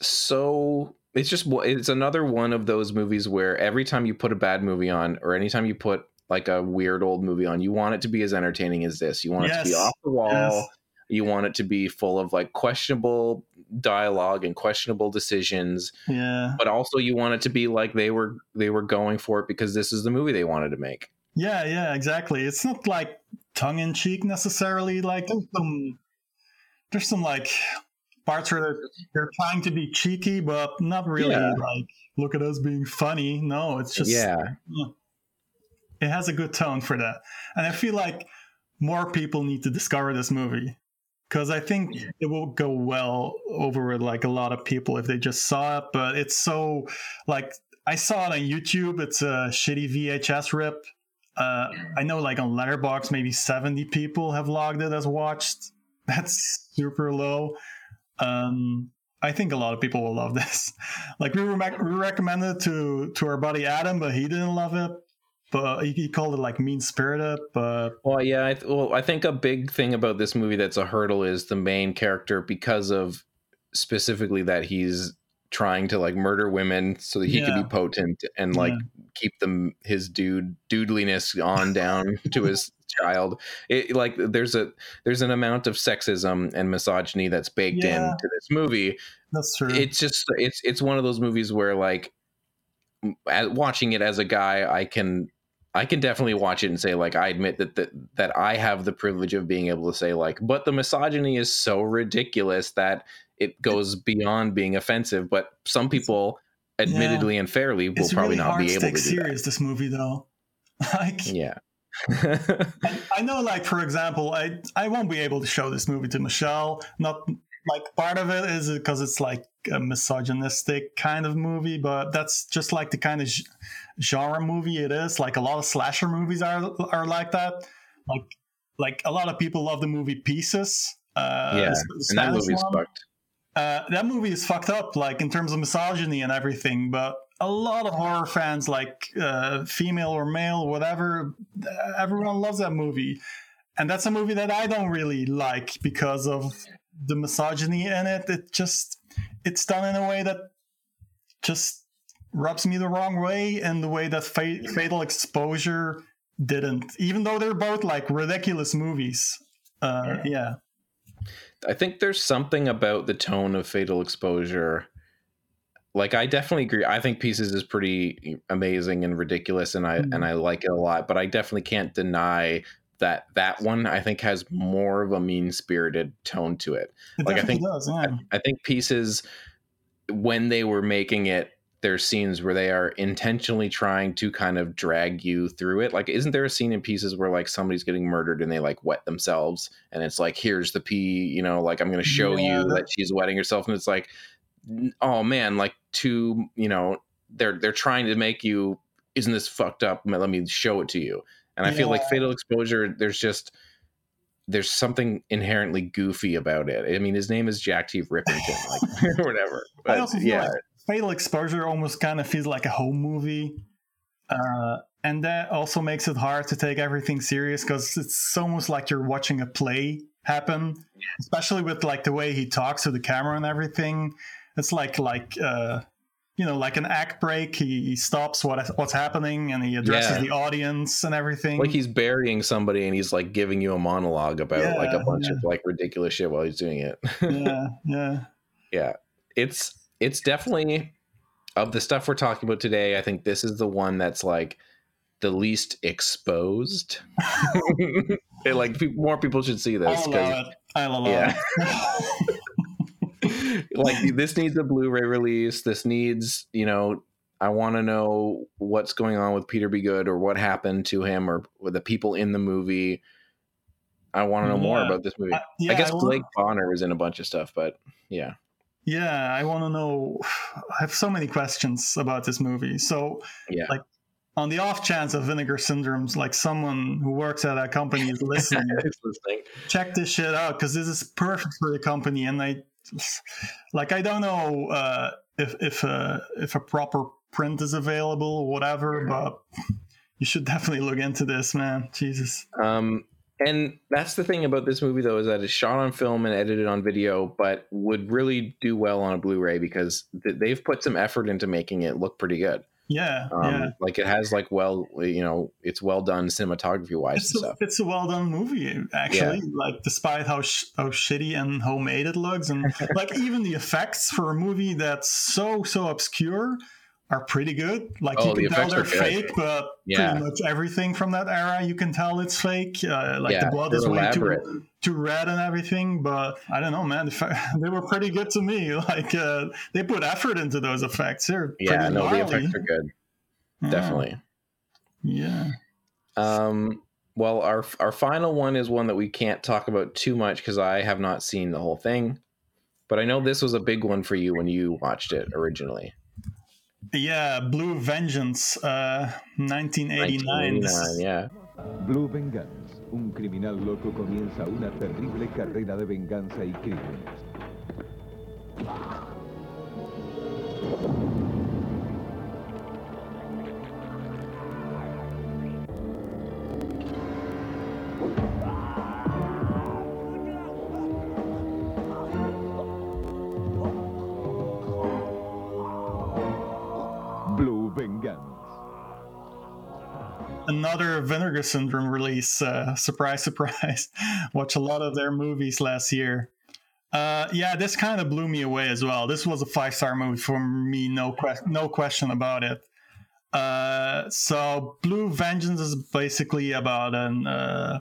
so it's just it's another one of those movies where every time you put a bad movie on or anytime you put like a weird old movie on you want it to be as entertaining as this you want it to be off the wall Yes. You want it to be full of like questionable dialogue and questionable decisions yeah, but also you want it to be like they were they were going for it because this is the movie they wanted to make yeah, yeah. Exactly. It's not like tongue in cheek necessarily. Like there's some there's some like parts where they're, they're trying to be cheeky, but not really. Yeah. Like look at us being funny. No, it's just yeah it has a good tone for that. And I feel like more people need to discover this movie because I think it will go well over like a lot of people if they just saw it. But it's so like I saw it on YouTube. It's a shitty VHS rip. Uh, I know like on Letterboxd maybe 70 people have logged it as watched. That's super low. Um, I think a lot of people will love this. Like we, re- we recommended it to to our buddy Adam, but he didn't love it. But he, he called it like mean spirited. But Well, yeah. I th- well, I think a big thing about this movie that's a hurdle is the main character because of specifically that he's trying to like murder women so that he Yeah. can be potent and like Yeah. keep them his dude doodliness on down to his child. It like there's a there's an amount of sexism and misogyny that's baked Yeah. into this movie that's true. it's just it's it's one of those movies where like watching it as a guy i can i can definitely watch it and say like i admit that that, that i have the privilege of being able to say like but the misogyny is so ridiculous that it goes beyond being offensive but some people admittedly and fairly will it's probably really not be able take to do serious this movie though. like yeah I, I know, like for example, I I won't be able to show this movie to Michelle. Not like part of it is because it's like a misogynistic kind of movie, but that's just like the kind of genre movie it is. Like a lot of slasher movies are are like that. Like like a lot of people love the movie Pieces. Uh, yeah and that movie's one. fucked Uh, that movie is fucked up, like in terms of misogyny and everything. But a lot of horror fans, like uh, female or male, whatever, uh, everyone loves that movie, and that's a movie that I don't really like because of the misogyny in it. It just it's done in a way that just rubs me the wrong way, and the way that fa- Fatal Exposure didn't. Even though they're both like ridiculous movies. Uh, yeah. I think there's something about the tone of Fatal Exposure. Like I definitely agree. I think Pieces is pretty amazing and ridiculous, and I Mhm. and I like it a lot. But I definitely can't deny that that one I think has more of a mean spirited tone to it. It Like, I think- does, yeah. I think Pieces, when they were making it, there's scenes where they are intentionally trying to kind of drag you through it. Like, isn't there a scene in Pieces where like somebody's getting murdered and they like wet themselves, and it's like, here's the pee, you know, like I'm going to show Yeah, you that- she's wetting herself, and it's like, oh man, like two, you know, they're they're trying to make you, isn't this fucked up? Let me show it to you. And I feel like Fatal Exposure, there's just there's something inherently goofy about it. I mean, his name is Jack T. Rippington, like whatever. I But also feel yeah, like Fatal Exposure almost kind of feels like a home movie. Uh, and that also makes it hard to take everything serious because it's almost like you're watching a play happen, especially with like the way he talks to the camera and everything. It's like like uh, you know like an act break. He, he stops what what's happening and he addresses Yeah. the audience and everything. like he's burying somebody and he's like giving you a monologue about like a bunch yeah. of like ridiculous shit while he's doing it. yeah, yeah. yeah it's it's definitely of the stuff we're talking about today i think this is the one that's like the least exposed. It, like pe- more people should see I this love 'cause, it. I love Yeah. it. like this needs a blu-ray release. This needs you know i want to know what's going on with Peter B. Good or what happened to him or with the people in the movie. I want to know more about this movie. I- yeah, i guess I Blake Bahner is in a bunch of stuff but yeah Yeah, I want to know. I have so many questions about this movie. So, yeah Like, on the off chance of vinegar syndromes, like someone who works at a company is listening, listening. check this shit out because this is perfect for the company. And I, like, I don't know uh, if if uh, if a proper print is available or whatever, but you should definitely look into this, man. Jesus. Um, and that's the thing about this movie, though, is that it's shot on film and edited on video, but would really do well on a Blu-ray because th- they've put some effort into making it look pretty good. Yeah, Um, yeah. Like it has like well, you know, it's well done cinematography wise It's a, it's a well done movie, actually. Like, despite how sh- how shitty and homemade it looks, and like even the effects for a movie that's so so obscure are pretty good. Like Oh, you the can tell they're good. fake, but Yeah. pretty much everything from that era you can tell it's fake. Uh, like Yeah, the blood is way too too red and everything. But I don't know, man. The they were pretty good to me. Like uh, they put effort into those effects. They're Yeah, pretty no, the effects are good, Yeah. definitely. Yeah. Um, well, our our final one is one that we can't talk about too much because I have not seen the whole thing, but I know this was a big one for you when you watched it originally. Yeah, Blue Vengeance, uh, 1989. 1989, yeah. Blue Vengeance. Un criminal loco comienza una terrible carrera de venganza y crímenes. Syndrome release. Uh, surprise, surprise. Watch a lot of their movies last year. Uh, yeah, this kind of blew me away as well. This was a five star movie for me, no que- no question about it. Uh, so, Blue Vengeance is basically about an uh,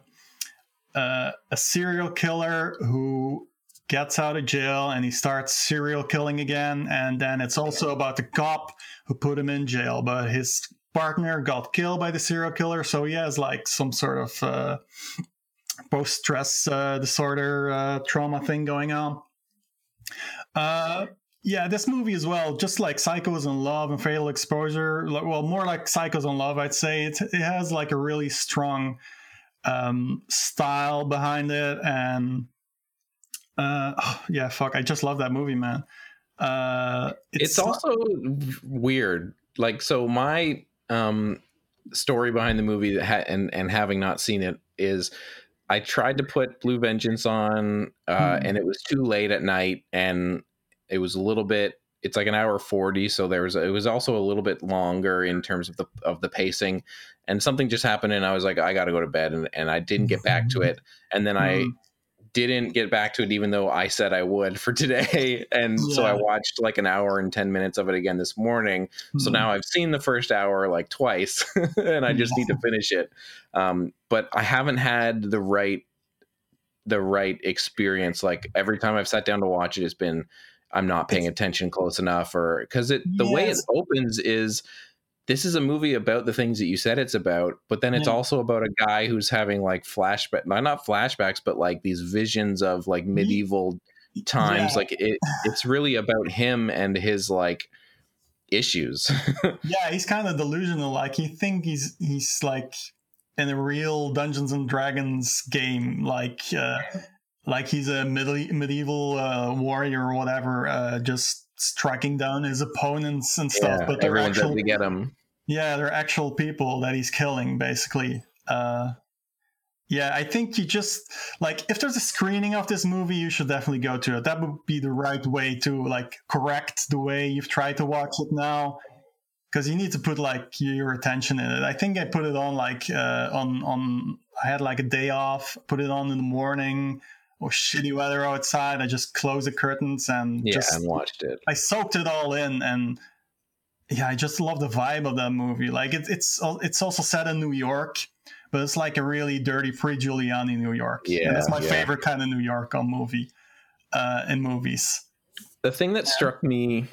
uh, a serial killer who gets out of jail and he starts serial killing again. And then it's also about the cop who put him in jail, but his partner got killed by the serial killer, so he has like some sort of uh, post stress uh, disorder uh, trauma thing going on. Uh, yeah, this movie as well, just like Psychos in Love and Fatal Exposure, well, more like Psychos in Love, I'd say. It, it has like a really strong um, style behind it, and uh, yeah, fuck, I just love that movie, man. Uh, it's, also weird like so my um story behind the movie that ha- and and having not seen it is i tried to put blue vengeance on uh Hmm. and it was too late at night and it was a little bit it's like an hour 40 so there was it was also a little bit longer in terms of the of the pacing and something just happened and i was like i gotta go to bed and, and i didn't get back to it and then i Mhm. Didn't get back to it even though I said I would for today. And so I watched like an hour and 10 minutes of it again this morning. So Mhm. now I've seen the first hour like twice and I just need to finish it. Um, but I haven't had the right the right experience. Like every time I've sat down to watch it, it's been I'm not paying attention close enough or because it the way it opens is this is a movie about the things that you said it's about, but then it's Yeah. also about a guy who's having like flashback, not not flashbacks, but like these visions of like medieval times. Yeah. Like it, it's really about him and his like issues. yeah he's kind of delusional like he think he's he's like in a real Dungeons and Dragons game, like uh, like he's a medi- medieval uh, warrior or whatever, uh, just striking down his opponents and stuff. Yeah, but they're everyone's actual, to get him. Yeah, they're actual people that he's killing, basically. Uh, yeah, I think you just like if there's a screening of this movie, you should definitely go to it. That would be the right way to like correct the way you've tried to watch it now, because you need to put like your attention in it. I think I put it on like uh, on on. I had like a day off, put it on in the morning, or shitty weather outside. I just closed the curtains and Yeah, just and watched it. I soaked it all in, and yeah, I just love the vibe of that movie. Like it, it's it's also set in New York, but it's like a really dirty pre-Giuliani New York. and Yeah, that's my yeah. favorite kind of New York on movie, uh, in movies. The thing that struck me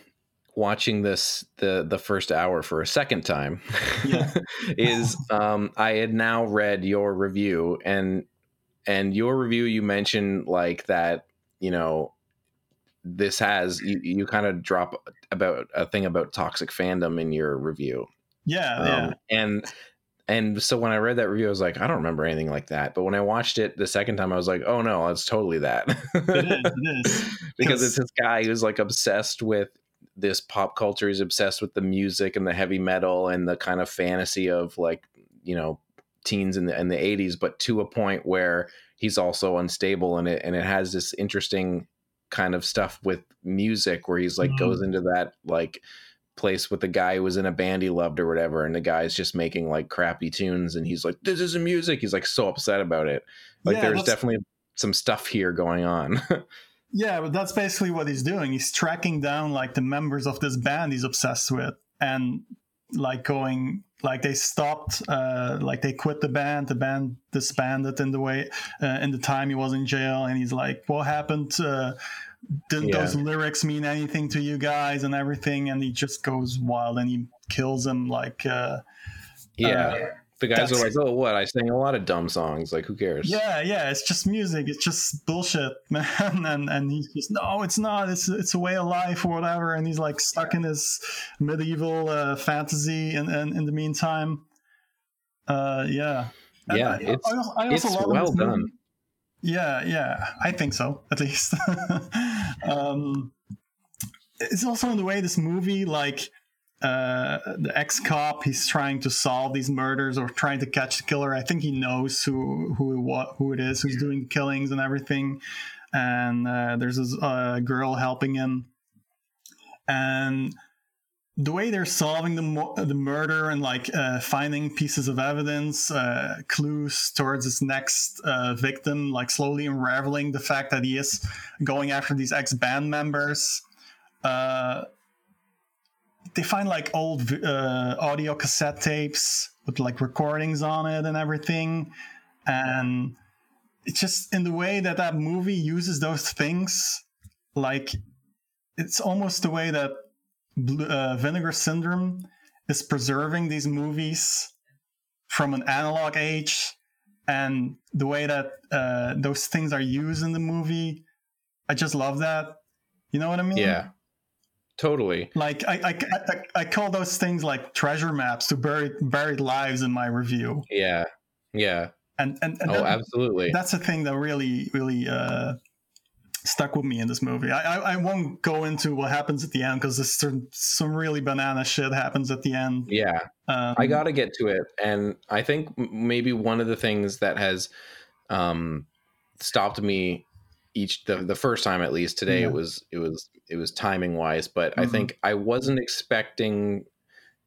watching this the the first hour for a second time Yeah. is um I had now read your review and and your review you mentioned like that you know this has you, you kind of drop about a thing about toxic fandom in your review Yeah, Um, yeah, and and so when I read that review, I was like, I don't remember anything like that. But when I watched it the second time, I was like, oh no, it's totally that. it is. It is. because 'Cause- it's this guy who's like obsessed with this pop culture. He's obsessed with the music and the heavy metal and the kind of fantasy of like you know teens in the in the eighties, but to a point where he's also unstable in it, and it has this interesting kind of stuff with music where he's like Mhm. goes into that like place with the guy who was in a band he loved or whatever and the guy's just making like crappy tunes and he's like this isn't music he's like so upset about it like Yeah, there's that's- definitely some stuff here going on Yeah, but that's basically what he's doing. He's tracking down like the members of this band he's obsessed with, and like going like they stopped, uh, like they quit the band. The band disbanded in the way uh, in the time he was in jail, and he's like, "What happened? Uh, didn't Yeah. those lyrics mean anything to you guys?" And everything, and he just goes wild and he kills him like. Uh, yeah uh, the guys are like oh what i sing a lot of dumb songs like who cares Yeah, yeah, it's just music. It's just bullshit, man. And and he's just no, it's not. It's it's a way of life or whatever. And he's like stuck in his medieval uh, fantasy. And, and in the meantime, uh, yeah, And Yeah, I, it's- I, I also it's well this movie- done. Yeah, yeah, I think so at least. um, it's also in the way this movie like uh, the ex cop he's trying to solve these murders or trying to catch the killer. I think he knows who who who it is who's doing the killings and everything. And uh, there's this uh, girl helping him, and the way they're solving the mo- the murder and like uh, finding pieces of evidence, uh, clues towards his next uh, victim, like slowly unraveling the fact that he is going after these ex band members. Uh, they find like old uh, audio cassette tapes with like recordings on it and everything, and it's just in the way that that movie uses those things, like it's almost the way that uh, Vinegar Syndrome is preserving these movies from an analog age, and the way that uh, those things are used in the movie, I just love that. You know what I mean? yeah totally. Like I, I, I, I call those things like treasure maps to buried buried lives in my review, yeah. Yeah. And and, and oh that- absolutely. that's the thing that really really uh, stuck with me in this movie. I, I, I won't go into what happens at the end because there's some, some really banana shit happens at the end. yeah. Um, I got to get to it, and I think maybe one of the things that has um, stopped me each the, the first time at least today Yeah. it was it was it was timing wise, but I Mhm. think I wasn't expecting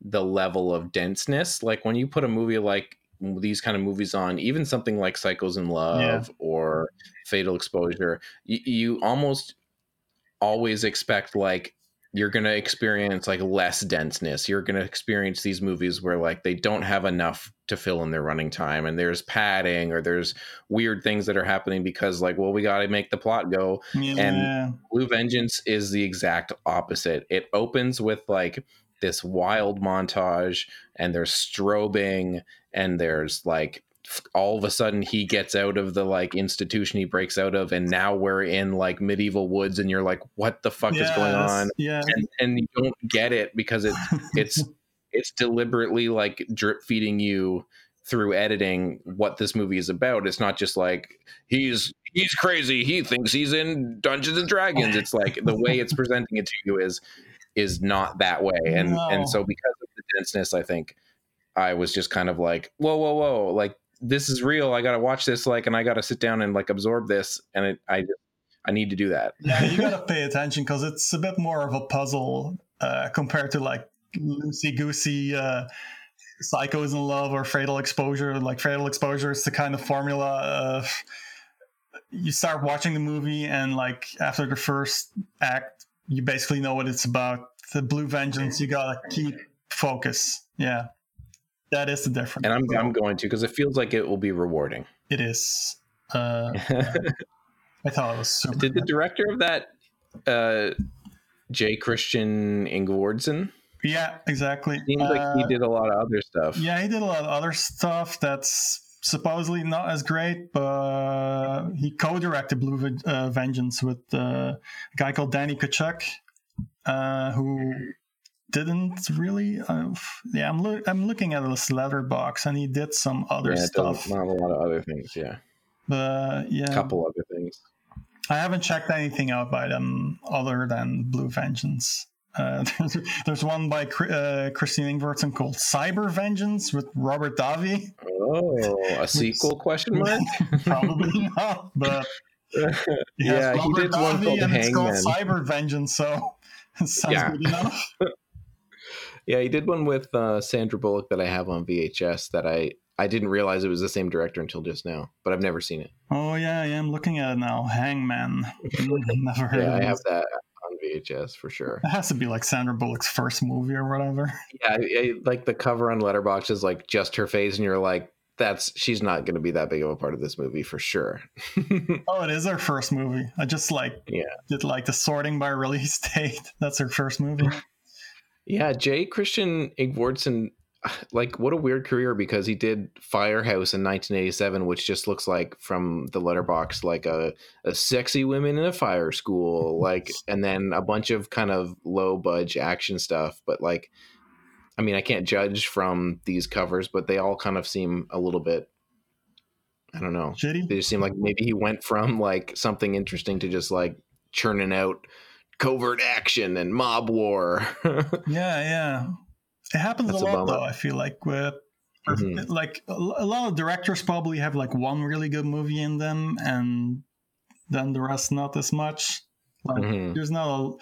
the level of denseness. Like when you put a movie like these kind of movies on, even something like Psychos in Love or Fatal Exposure, you, you almost always expect like you're going to experience like less denseness. You're going to experience these movies where like they don't have enough to fill in their running time and there's padding or there's weird things that are happening because like well we got to make the plot go yeah, Blue Vengeance is the exact opposite. It opens with like this wild montage, and there's strobing, and there's like all of a sudden he gets out of the like institution he breaks out of, and now we're in like medieval woods, and you're like, what the fuck is going on? Yeah, And, and you don't get it because it's it's it's deliberately like drip feeding you through editing what this movie is about. It's not just like he's he's crazy. He thinks he's in Dungeons and Dragons. It's like the way it's presenting it to you is is not that way. And No. and so because of the denseness, I think I was just kind of like, whoa, whoa, whoa, like this is real. I gotta watch this, like, and I gotta sit down and like absorb this. And it, I I need to do that. yeah, you gotta pay attention because it's a bit more of a puzzle uh, compared to like loosey goosey uh, psychos in love or fatal exposure. Like fatal exposure is the kind of formula of you start watching the movie and like after the first act, you basically know what it's about. The Blue Vengeance, you gotta keep focus. Yeah, that is the difference. And I'm I'm going to because it feels like it will be rewarding. It is. Uh, I thought it was super. Did the director of that uh J. Christian Ingvordsen? Yeah, exactly. Seems like he Uh, did a lot of other stuff. Yeah, he did a lot of other stuff that's supposedly not as great, but he co-directed Blue uh, Vengeance with uh, a guy called Danny Kuchuck, uh, who didn't really. Uh, yeah, I'm loo- I'm looking at this his Letterboxd, and he did some other Yeah, stuff. not a lot of other things. Yeah, But yeah, a couple other things. I haven't checked anything out by them other than Blue Vengeance. Uh, there's, there's one by uh, Christian Ingvordsen called Cyber Vengeance with Robert Davi. Oh, a sequel? Question mark. Probably not, but yeah, he Robert did one Davi called and it's called Cyber Vengeance, so it sounds Yeah. good enough. Yeah, he did one with uh, Sandra Bullock that I have on VHS that I I didn't realize it was the same director until just now, but I've never seen it. Oh yeah, yeah, I'm looking at it now. Hangmen. Never heard Yeah, of I have that on VHS for sure. It has to be like Sandra Bullock's first movie or whatever. Yeah, like the cover on Letterboxd is like just her face, and you're like, that's she's not going to be that big of a part of this movie for sure. Oh, it is her first movie. I just like Yeah. did like the sorting by release date. That's her first movie. Yeah, Jay Christian Ingvordsen, like what a weird career because he did Firehouse in 1987, which just looks like from the Letterboxd like a, a sexy women in a fire school, like, and then a bunch of kind of low budge action stuff. But like, I mean, I can't judge from these covers, but they all kind of seem a little bit, I don't know, Shitty. they just seem like maybe he went from like something interesting to just like churning out covert action and mob war. Yeah, yeah. It happens That's a a lot bummer. though. I feel like with Mhm. like a a lot of directors probably have like one really good movie in them, and then the rest not as much. Like Mhm. there's not a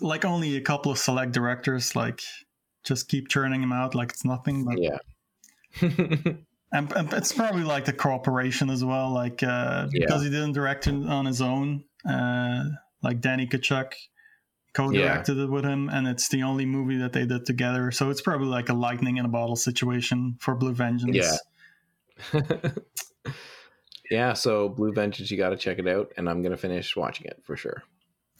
like only a couple of select directors like just keep churning them out like it's nothing. But yeah. and, and it's probably like the cooperation as well, like uh, Yeah. because he didn't direct it on his own. Uh, like Danny Kuchuck co-directed it with him, and it's the only movie that they did together. So it's probably like a lightning in a bottle situation for Blue Vengeance. Yeah. yeah, so Blue Vengeance, you got to check it out, and I'm going to finish watching it for sure.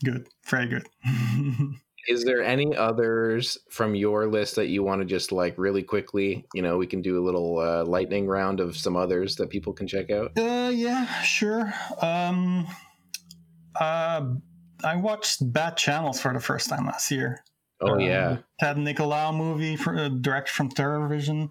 good, very good. Is there any others from your list that you want to just like really quickly? You know, we can do a little uh, lightning round of some others that people can check out. uh, yeah, sure. Um, uh, I watched Bad Channels for the first time last year. Oh, Uh, yeah. Ted Nicolaou movie, for, uh, direct from TerrorVision.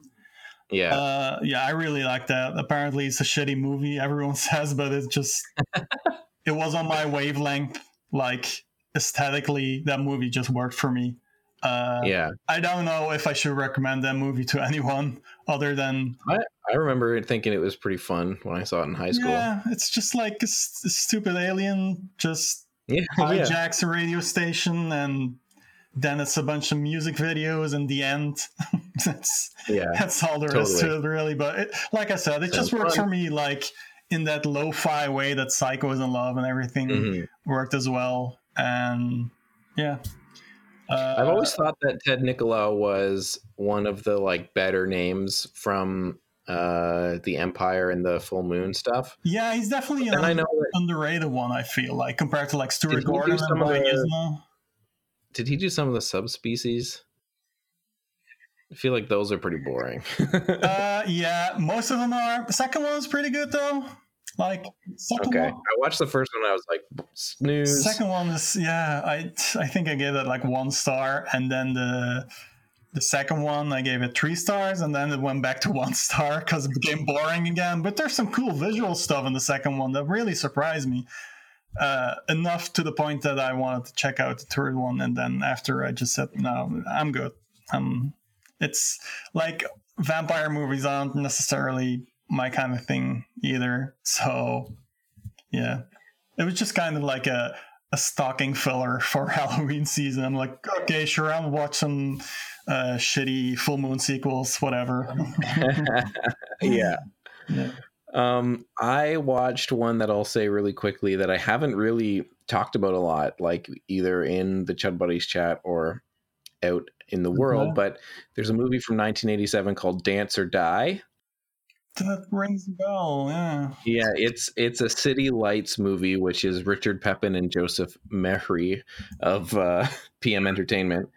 Yeah. Uh, yeah, I really like that. Apparently, it's a shitty movie. Everyone says, but it's just it was on my wavelength. Like aesthetically, that movie just worked for me. Uh, yeah. I don't know if I should recommend that movie to anyone other than I remember thinking it was pretty fun when I saw it in high school. yeah, it's just like a, s- a stupid alien just Yeah. yeah. hijacks a radio station and then it's a bunch of music videos in the end. that's Yeah. that's all there is Totally. to it really but it, like i said it just works fun. for me like in that lo-fi way that psychos in love and everything Mhm. worked as well and yeah uh, I've always thought that Ted Nicolaou was one of the like better names from uh the Empire and the Full Moon stuff. yeah he's definitely an And I know that underrated one i feel like compared to like stuart gordon and some of the- did he do some of the subspecies? I feel like those are pretty boring. uh yeah most of them are the second one was pretty good though like okay. one I watched the first one I was like snooze. Second one is yeah, I I think I gave it like one star, and then the the second one I gave it three stars, and then it went back to one star because it became boring again. But there's some cool visual stuff in the second one that really surprised me. Uh, enough to the point that I wanted to check out the third one, and then after I just said, "No, I'm good." Um, it's like vampire movies aren't necessarily my kind of thing either. So, yeah, it was just kind of like a a stocking filler for Halloween season. I'm like, okay, sure, I'll watch some uh, shitty full moon sequels, whatever. yeah. yeah. Um, I watched one that I'll say really quickly that I haven't really talked about a lot, like either in the Chud Buddies chat or out in the world. Okay. But there's a movie from 1987 called Dance or Die. That rings a bell, yeah. Yeah, it's it's a City Lights movie, which is Richard Pepin and Joseph Merhi of uh, PM Entertainment.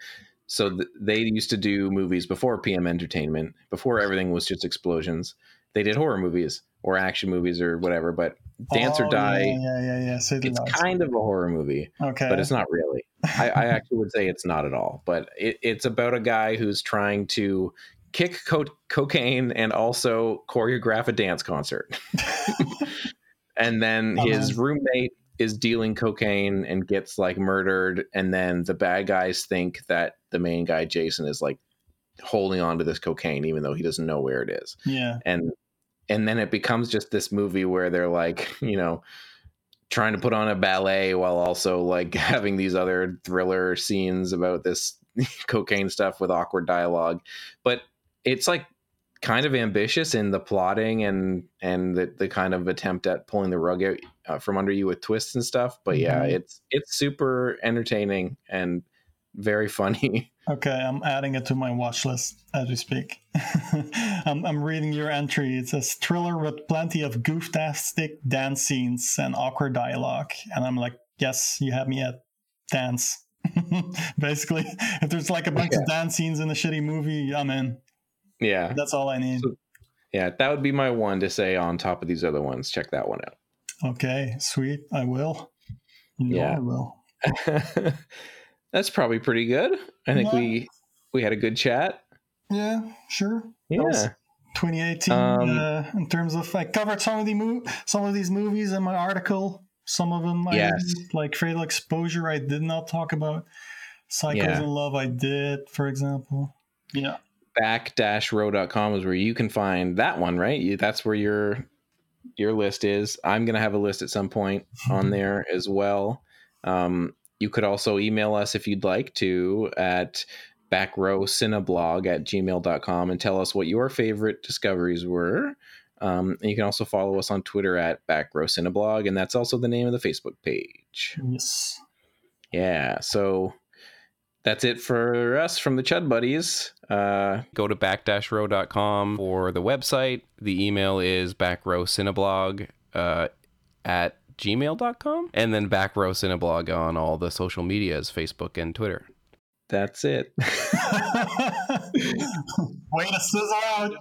So th- they used to do movies before PM Entertainment, before everything was just explosions. They did horror movies or action movies or whatever. But Dance or Oh, Die, Yeah, yeah, yeah. yeah. It's kind of a horror movie, okay. but it's not really. I, I actually would say it's not at all. But it, it's about a guy who's trying to kick co- cocaine and also choreograph a dance concert. and then his Uh-huh. roommate is dealing cocaine and gets like murdered and then the bad guys think that the main guy Jason is like holding on to this cocaine even though he doesn't know where it is yeah. and and then it becomes just this movie where they're like you know trying to put on a ballet while also like having these other thriller scenes about this cocaine stuff with awkward dialogue but it's like kind of ambitious in the plotting and and the, the kind of attempt at pulling the rug out uh, from under you with twists and stuff but yeah Mhm. it's it's super entertaining and very funny Okay, I'm adding it to my watch list as we speak. I'm, I'm reading your entry. It says thriller with plenty of gooftastic dance scenes and awkward dialogue. And I'm like, yes, you have me at dance. Basically, if there's like a bunch of dance scenes in a shitty movie, I'm in. yeah That's all I need. So- yeah that would be my one to say on top of these other ones check that one out Okay, sweet. I will. Know Yeah. I will. That's probably pretty good. I think Yeah. we we had a good chat. Yeah, sure. Yeah. 2018 Um, uh, in terms of I covered some of the mo- some of these movies in my article. Some of them, I Yes. like Fatal Exposure. I did not talk about. Psychos Yeah. in Love. I did, for example. Yeah, Back-row.com is where you can find that one, right? You, that's where your your list is. I'm gonna have a list at some point on there as well. Um, you could also email us if you'd like to at backrowcineblog at gmail.com and tell us what your favorite discoveries were. Um, and you can also follow us on Twitter at backrowcineblog, and that's also the name of the Facebook page. yes. Yeah, so that's it for us from the Chud Buddies. Uh, go to back-row.com for the website. The email is backrowcineblog uh, at gmail.com. And then backrow cineblog on all the social medias, Facebook and Twitter. That's it. Way to sizzle out.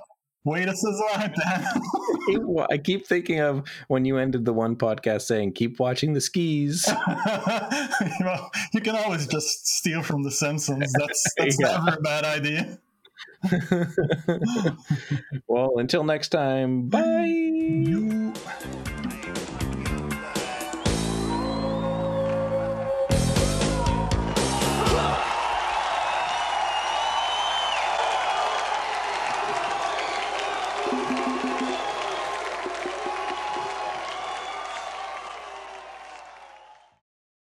Way to sizzle Dan. I keep thinking of when you ended the one podcast saying, keep watching the skis. well, you can always just steal from The Simpsons. That's, that's Yeah. never a bad idea. well, until next time, bye.